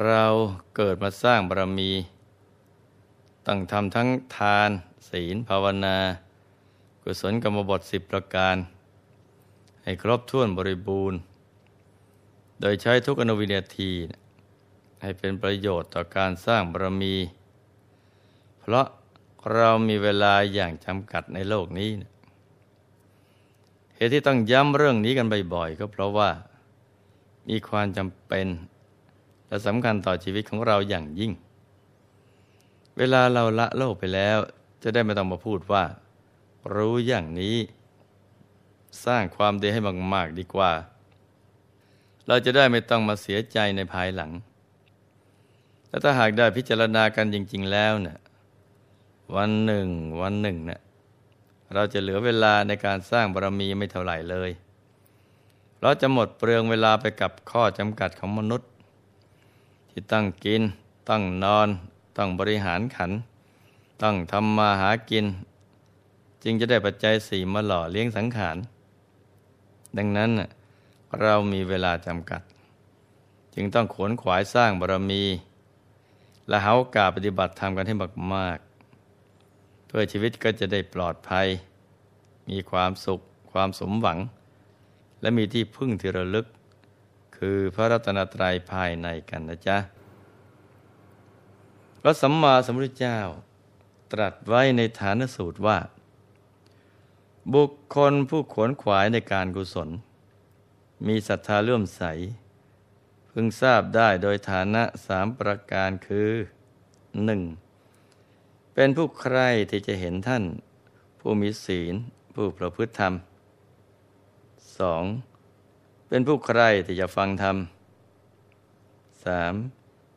เราเกิดมาสร้างบารมี ตั้งทำทั้งทาน ศีลภาวนา กุศลกรรมบทสิบประการ ให้ครบถ้วนบริบูรณ์ โดยใช้ทุกอนุวินาที ให้เป็นประโยชน์ต่อการสร้างบารมี เพราะเรามีเวลาอย่างจำกัดในโลกนี้ เหตุที่ต้องย้ำเรื่องนี้กันบ่อยๆ ก็เพราะว่า มีความจำเป็น และสำคัญต่อชีวิตของเราอย่างยิ่ง เวลาเราละโลกไปแล้ว จะได้ไม่ต้องมาพูดว่า รู้อย่างนี้ สร้างความดีให้มาก ๆ ดีกว่า เราจะได้ไม่ต้องมาเสียใจในภายหลัง และถ้าหากได้พิจารณากันจริง ๆ แล้วเนะี่ยวันหนึ่ง วันหนึ่งเนะี่ยเราจะเหลือเวลาในการสร้างบารมีไม่เท่าไหร่เลย เราจะหมดเปลืองเวลาไปกับข้อจำกัดของมนุษย์ ที่ตั้งกินตั้งนอน ต้องบริหารขัน ต้องทำมาหากิน จึงจะได้ปัจจัยสี่มาหล่อเลี้ยงสังขาร ดังนั้นเรามีเวลาจำกัด จึงต้องขวนขวายสร้างบารมี และหาโอกาสปฏิบัติธรรมกันให้มากๆเพื่อชีวิตก็จะได้ปลอดภัย มีความสุข ความสมหวัง และมีที่พึ่งที่ระลึก คือพระรัตนตรัยภายในกันนะจ๊ะพระสัมมาสัมพุทธเจ้า ตรัสไว้ในฐานสูตรว่า บุคคลผู้ขวนขวายในการกุศล มีศรัทธาเลื่อมใส พึงทราบได้โดยฐานะสามประการคือหนึ่งเป็นผู้ใคร่ที่จะเห็นท่าน ผู้มีศีล ผู้ประพฤติธรรมสอง เป็นผู้ใคร่ที่จะฟังธรรมสาม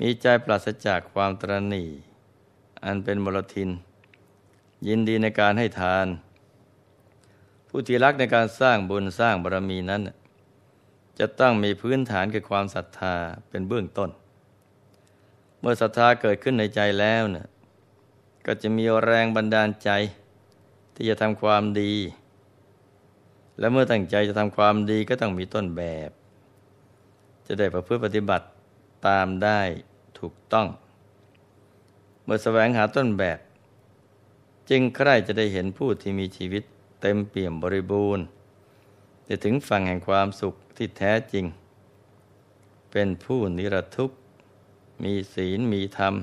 มีใจปราศจากความตรณีอันเป็นมลทิน ยินดีในการให้ทาน ผู้ที่รักในการสร้างบุญสร้างบารมีนั้น จะต้องมีพื้นฐานคือความศรัทธาเป็นเบื้องต้น เมื่อศรัทธาเกิดขึ้นในใจแล้วเนี่ยก็จะมีแรงบันดาลใจ ที่จะทำความดี และเมื่อตั้งใจจะทำความดีก็ต้องมีต้นแบบ จะได้ประพฤติปฏิบัติตามได้ถูกต้อง เมื่อแสวงหาต้นแบบ จึงใคร่จะได้เห็นผู้ที่มีชีวิตเต็มเปี่ยมบริบูรณ์จะถึงฝั่งแห่งความสุขที่แท้จริง เป็นผู้นิรทุกข์มีศีลมีธรรม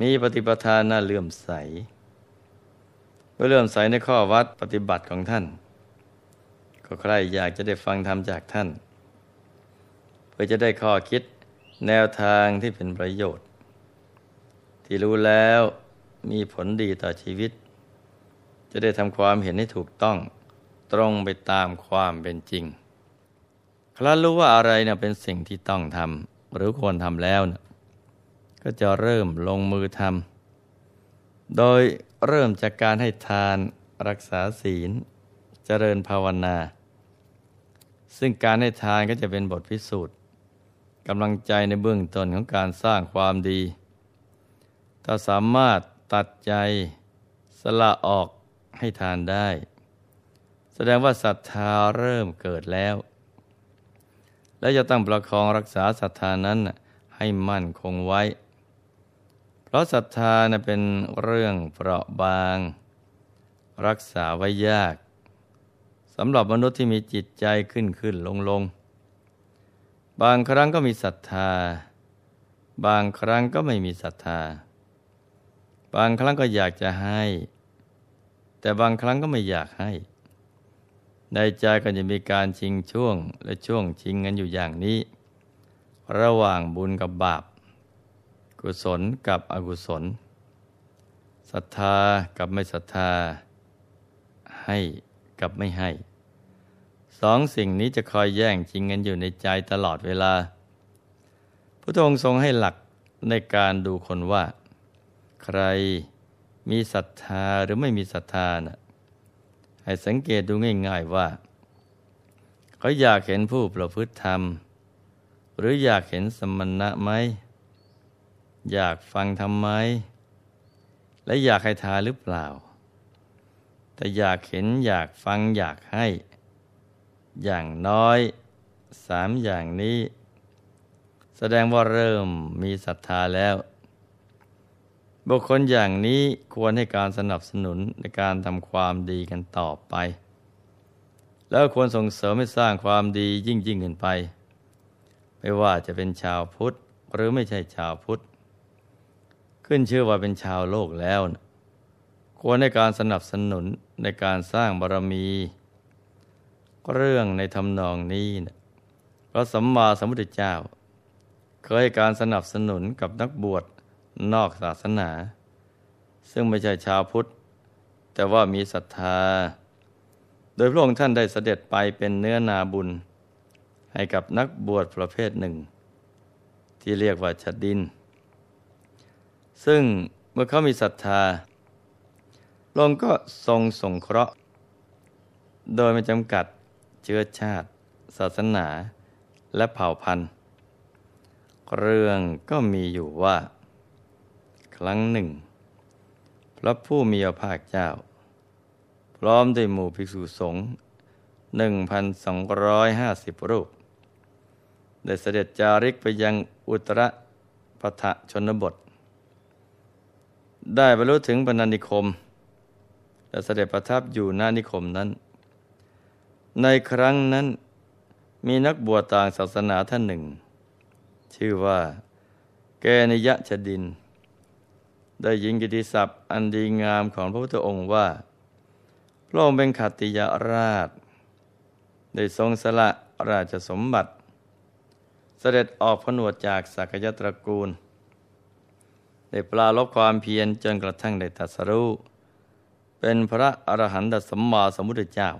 มีปฏิปทาน่าเลื่อมใสเมื่อเลื่อมใสในข้อวัดปฏิบัติของท่าน ก็ใครอยากจะได้ฟังธรรมจากท่าน เพื่อจะได้ข้อคิดแนวทางที่เป็นประโยชน์ ที่รู้แล้วมีผลดีต่อชีวิต จะได้ทำความเห็นให้ถูกต้องตรงไปตามความเป็นจริงครั้นรู้ว่าอะไรเนะเป็นสิ่งที่ต้องทำหรือควรทำแล้วนะก็จะเริ่มลงมือทำโดยเริ่มจากการให้ทานรักษาศีล เจริญภาวนา ซึ่งการให้ทานก็จะเป็นบทพิสูจน์กำลังใจในเบื้องต้นของการสร้างความดี ถ้าสามารถตัดใจสละออกให้ทานได้ แสดงว่าศรัทธาเริ่มเกิดแล้ว และจะต้องประคองรักษาศรัทธานั้นให้มั่นคงไว้ เพราะศรัทธาเป็นเรื่องเปราะบาง รักษาไว้ยาก สำหรับมนุษย์ที่มีจิตใจขึ้นขึ้นลงลงบางครั้งก็มีศรัทธา บางครั้งก็ไม่มีศรัทธา บางครั้งก็อยากจะให้ แต่บางครั้งก็ไม่อยากให้ ในใจก็จะมีการชิงช่วงและช่วงชิงกันอยู่อย่างนี้ ระหว่างบุญกับบาป กุศลกับอกุศลศรัทธากับไม่ศรัทธาให้ กับไม่ให้ สองสิ่งนี้จะคอยแย่งชิงกันอยู่ในใจตลอดเวลา พระองค์ทรงให้หลักในการดูคนว่า ใครมีศรัทธาหรือไม่มีศรัทธานะให้สังเกตดูง่าย ๆว่า เขาอยากเห็นผู้ประพฤติธรรม หรืออยากเห็นสมณะไหม อยากฟังทำไม และอยากให้ทาหรือเปล่า แต่อยากเห็นอยากฟังอยากให้ อย่างน้อยสามอย่างนี้ แสดงว่าเริ่มมีศรัทธาแล้ว บุคคลอย่างนี้ควรให้การสนับสนุนในการทำความดีกันต่อไป แล้วควรส่งเสริมให้สร้างความดียิ่งยิ่งขึ้นไป ไม่ว่าจะเป็นชาวพุทธหรือไม่ใช่ชาวพุทธ ขึ้นชื่อว่าเป็นชาวโลกแล้วนะ ควรในการสนับสนุนในการสร้างบารมี เรื่องในทำนองนี้นะพระสัมมาสัมพุทธเจ้า เคยการสนับสนุนกับนักบวชนอกศาสนา ซึ่งไม่ใช่ชาวพุทธ แต่ว่ามีศรัทธา โดยพระองค์ท่านได้เสด็จไปเป็นเนื้อนาบุญ ให้กับนักบวชประเภทหนึ่ง ที่เรียกว่าชดิน ซึ่งเมื่อเขามีศรัทธา พระองก็ทรงสงเคราะห์ โดยไม่จำกัดเชื้อชาติ ศาสนา และเผ่าพันธุ์ เรื่องก็มีอยู่ว่า ครั้งหนึ่ง พระผู้มีพระภาคเจ้า พร้อมด้วยหมู่ภิกษุสงฆ์1,250 รูป ได้เสด็จจาริกไปยังอุตรปทะชนบท ได้บรรลุถึงบรรณนิคม และเสด็จประทับอยู่หน้านิคมนั้น ในครั้งนั้นมีนักบวชต่างศาสนาท่านหนึ่ง ชื่อว่า แกนิยะชดิน ได้ยิงกิติศัพท์อันดีงามของพระพุทธองค์ว่า พระองค์เป็นขัตติยราช ได้ทรงสละราชสมบัติ เสด็จออกผนวดจากสักยตระกูล ได้ปลาลบความเพียรจนกระทั่งได้ตัดสรู้ เป็นพระอรหันตสัมมาสัมพุทธเจ้า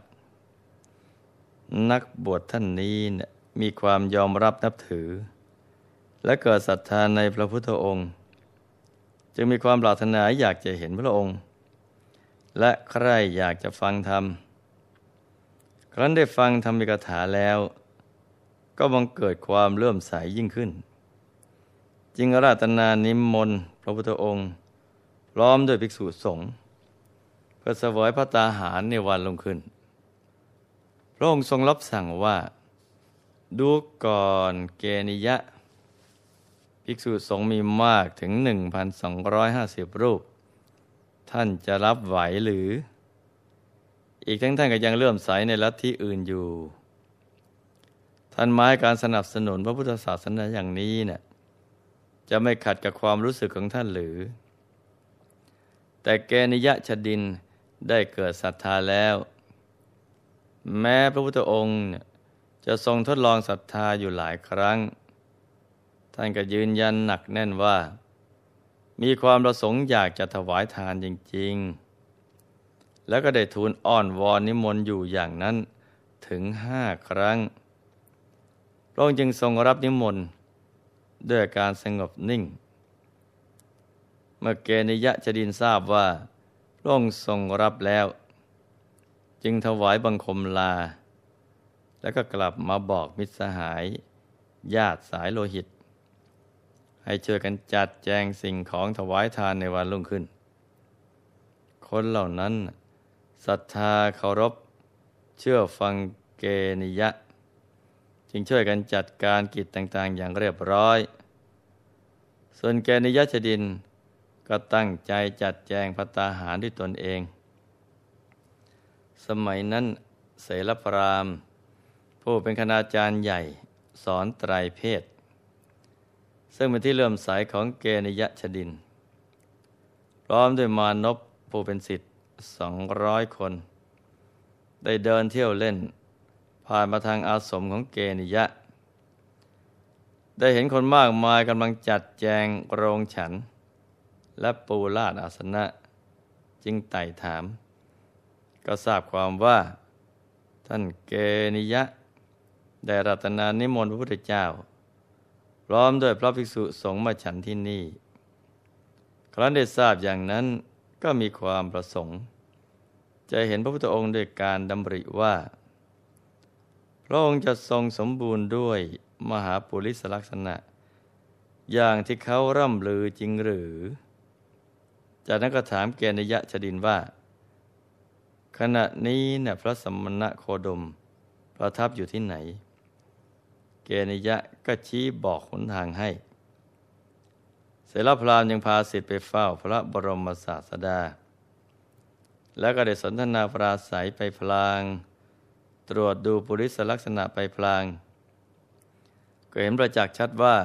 นักบวชท่านนี้เนี่ยมีความยอมรับนับถือ และเกิดศรัทธาในพระพุทธองค์ จึงมีความปรารถนาอยากจะเห็นพระองค์ และใครอยากจะฟังธรรม ครั้นได้ฟังธรรมิกถาแล้ว ก็บังเกิดความเลื่อมใสยยิ่งขึ้น จึงราตนานิมนต์พระพุทธองค์ พร้อมด้วยภิกษุสงฆ์ พื่อเสวยพระตาหารในวันลงขึ้น พระองค์ทรงรับสั่งว่า ดูก่อนเกนิยะ ภิกษุสงฆ์มีมากถึง 1,250 รูป ท่านจะรับไหวหรือ อีกทั้งท่านก็ยังเลื่อมใสในลัทธิอื่นอยู่ท่านหมายการสนับสนุนพระพุทธศาสนาอย่างนี้เนะี่ยจะไม่ขัดกับความรู้สึกของท่านหรือ แต่แกนิยะชดิน ได้เกิดศรัทธาแล้ว แม้พระพุทธองค์จะทรงทดลองศรัทธาอยู่หลายครั้ง ท่านก็ยืนยันหนักแน่นว่า มีความประสงค์อยากจะถวายทานจริง ๆ แล้วก็ได้ทูลอ้อนวอนนิมนต์อยู่อย่างนั้นถึงห้าครั้งพระองค์จึงทรงรับนิมนต์ด้วยการสงบนิ่ง เมื่อเกณยะจะดินทราบว่า พระองค์ทรงรับแล้ว จึงถวายบังคมลา แล้วก็กลับมาบอกมิตรสหาย ญาติสายโลหิต ให้ช่วยกันจัดแจงสิ่งของถวายทานในวันรุ่งขึ้น คนเหล่านั้นศรัทธาเคารพ เชื่อฟังเกนิยะ จึงช่วยกันจัดการกิจต่างๆ อย่างเรียบร้อย ส่วนเกนิยะชดิน ก็ตั้งใจจัดแจงพัตาหารด้วยตนเอง สมัยนั้นเสรพราม ผู้เป็นคณาจารย์ใหญ่สอนไตรเพศ ซึ่งเป็นที่เลื่อมใสของเกณยชดิน พร้อมด้วยมานพผู้เป็นสิทธิ์สองร้อยคน ได้เดินเที่ยวเล่น ผ่านมาทางอาสมของเกณยะ ได้เห็นคนมากมายกำลังจัดแจงโรงฉัน และปูลาดอาสนะ จึงไต่ถาม ก็ทราบความว่า ท่านเกนิยะ ได้รัตนานิมนต์พระพุทธเจ้า พร้อมด้วยพระภิกษุสงฆ์มาฉันที่นี่ ครั้นได้ทราบอย่างนั้นก็มีความประสงค์ จะเห็นพระพุทธองค์ด้วยการดำริว่า พระองค์จะทรงสมบูรณ์ด้วยมหาปุริสลักษณะ อย่างที่เขาร่ำลือจริงหรือ จากนั้นก็ถามเกณยะชดินว่า ขณะนี้เนี่ยพระสมณะโคดม ประทับอยู่ที่ไหน เกณิยะก็ชี้บอกหนทางให้เสรพรามยังพาสิทธิ์ไปเฝ้าพระบรมศาสดา แล้วก็ได้สนทนาปราศัยไปพลาง ตรวจดูปุริสลักษณะไปพลาง ก็เห็นประจักษ์ชัดว่า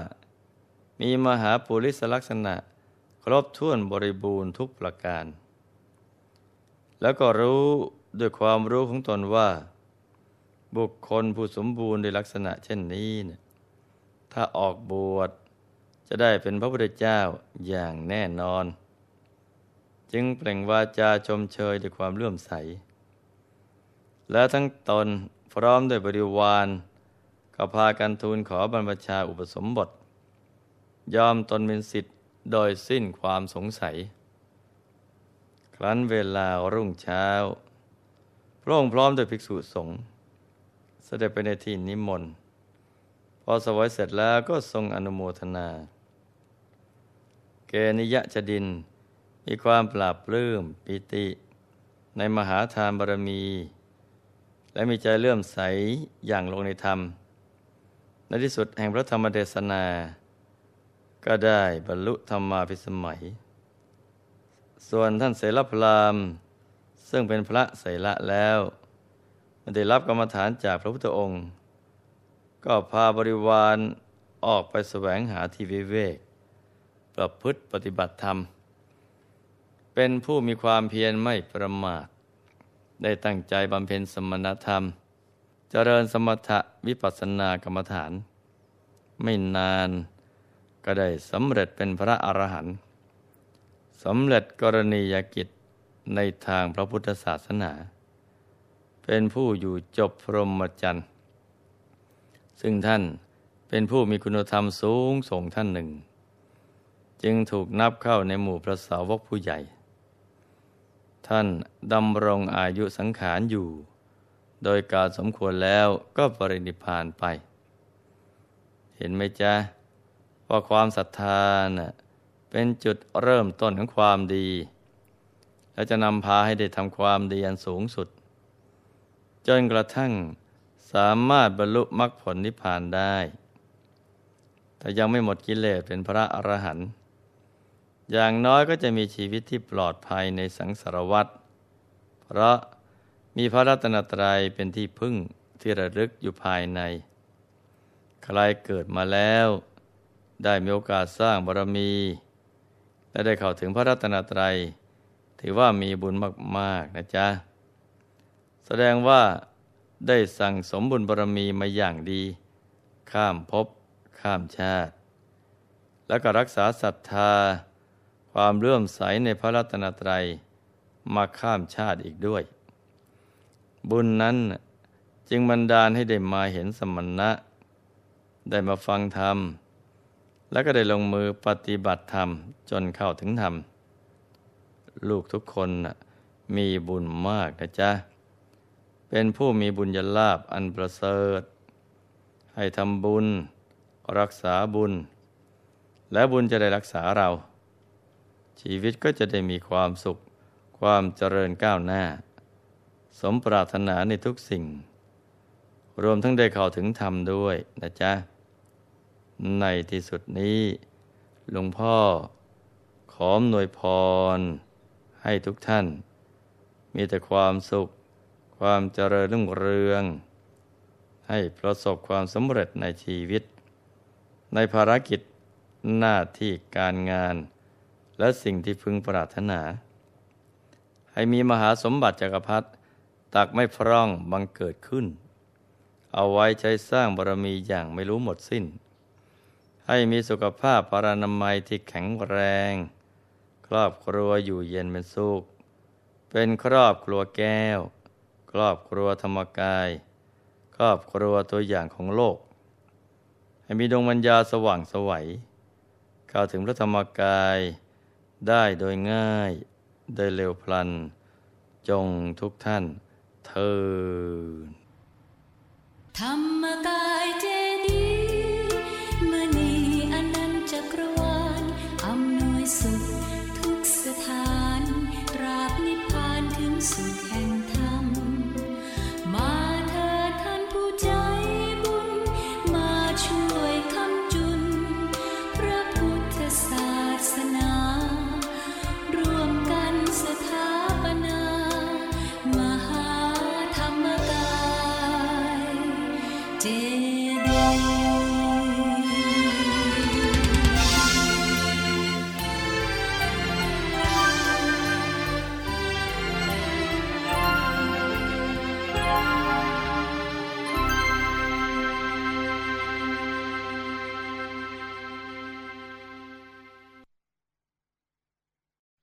มีมหาปุริสลักษณะ ครบถ้วนบริบูรณ์ทุกประการ แล้วก็รู้ด้วยความรู้ของตนว่า บุคคลผู้สมบูรณ์ในลักษณะเช่นนี้เนี่ยถ้าออกบวชจะได้เป็นพระพุทธเจ้าอย่างแน่นอน จึงเปล่งวาจาชมเชยด้วยความเลื่อมใส และทั้งตนพร้อมด้วยบริวารก็พากันทูลขอบรรพชาอุปสมบท ยอมตนเป็นสิทธิ์ โดยสิ้นความสงสัย ครั้นเวลารุ่งเช้า พระองค์พร้อมด้วยภิกษุสงฆ์เสด็จไปในที่นิมนต์พอสวยเสร็จแล้วก็ทรงอนุโมทนา เกนิยะจดิน มีความปราบปลื้มปิติ ในมหาทานบารมี และมีใจเลื่อมใสอย่างลงในธรรม ในที่สุดแห่งพระธรรมเทศนา ก็ได้บรรลุธรรมาภิสมัย ส่วนท่านเสรพรามซึ่งเป็นพระเสระแล้วได้รับกรรมฐานจากพระพุทธองค์ ก็พาบริวารออกไปแสวงหาที่วิเวก ประพฤติปฏิบัติธรรม เป็นผู้มีความเพียรไม่ประมาท ได้ตั้งใจบำเพ็ญสมณธรรม เจริญสมถะวิปัสสนากรรมฐาน ไม่นาน ก็ได้สำเร็จเป็นพระอรหันต์สำเร็จกรณียกิจในทางพระพุทธศาสนา เป็นผู้อยู่จบพรหมจรรย์ซึ่งท่านเป็นผู้มีคุณธรรมสูงส่งท่านหนึ่ง จึงถูกนับเข้าในหมู่พระสาวกผู้ใหญ่ ท่านดำรงอายุสังขารอยู่ โดยการสมควรแล้วก็ปรินิพานไป เห็นไหมจ๊ะ ว่าความศรัทธาน่ะเป็นจุดเริ่มต้นของความดี และจะนำพาให้ได้ทำความดีอันสูงสุด จนกระทั่งสามารถบรรลุมรรคผลนิพพานได้ แต่ยังไม่หมดกิเลสเป็นพระอรหันต์อย่างน้อยก็จะมีชีวิตที่ปลอดภัยในสังสารวัฏเพราะมีพระรัตนตรัยเป็นที่พึ่งที่ระลึกอยู่ภายใน ใครเกิดมาแล้ว ได้มีโอกาสสร้างบารมี และได้เข้าถึงพระรัตนตรัย ถือว่ามีบุญมาก ๆ นะจ๊ะ แสดงว่าได้สั่งสมบุญบารมีมาอย่างดี ข้ามภพข้ามชาติ แล้วก็รักษาศรัทธา ความเลื่อมใสในพระรัตนตรัย มาข้ามชาติอีกด้วย บุญนั้นจึงบันดาลให้ได้มาเห็นสมณะ ได้มาฟังธรรม แล้วก็ได้ลงมือปฏิบัติธรรมจนเข้าถึงธรรม ลูกทุกคนมีบุญมากนะจ๊ะ เป็นผู้มีบุญยลาบอันประเสริฐ ให้ทำบุญ รักษาบุญ และบุญจะได้รักษาเรา ชีวิตก็จะได้มีความสุข ความเจริญก้าวหน้า สมปรารถนาในทุกสิ่ง รวมทั้งได้เข้าถึงธรรมด้วยนะจ๊ะ ในที่สุดนี้หลวงพ่อขอมหน่วยพร ให้ทุกท่าน มีแต่ความสุข ความเจริญรุ่งเรือง ให้ประสบความสำเร็จในชีวิต ในภารกิจหน้าที่การงาน และสิ่งที่พึงปรารถนา ให้มีมหาสมบัติจักรพรรดิตักไม่พร่องบังเกิดขึ้น เอาไว้ใช้สร้างบารมีอย่างไม่รู้หมดสิ้น ให้มีสุขภาพปรานามัยที่แข็งแรง ครอบครัวอยู่เย็นเป็นสุข เป็นครอบครัวแก้ว ครอบครัวธรรมกาย ครอบครัวตัวอย่างของโลก ให้มีดวงวิญญาสว่างสวัยเข้าถึงพระธรรมกายได้โดยง่ายโดยเร็วพลัน จงทุกท่านเทินธรรมกายเจ Peace.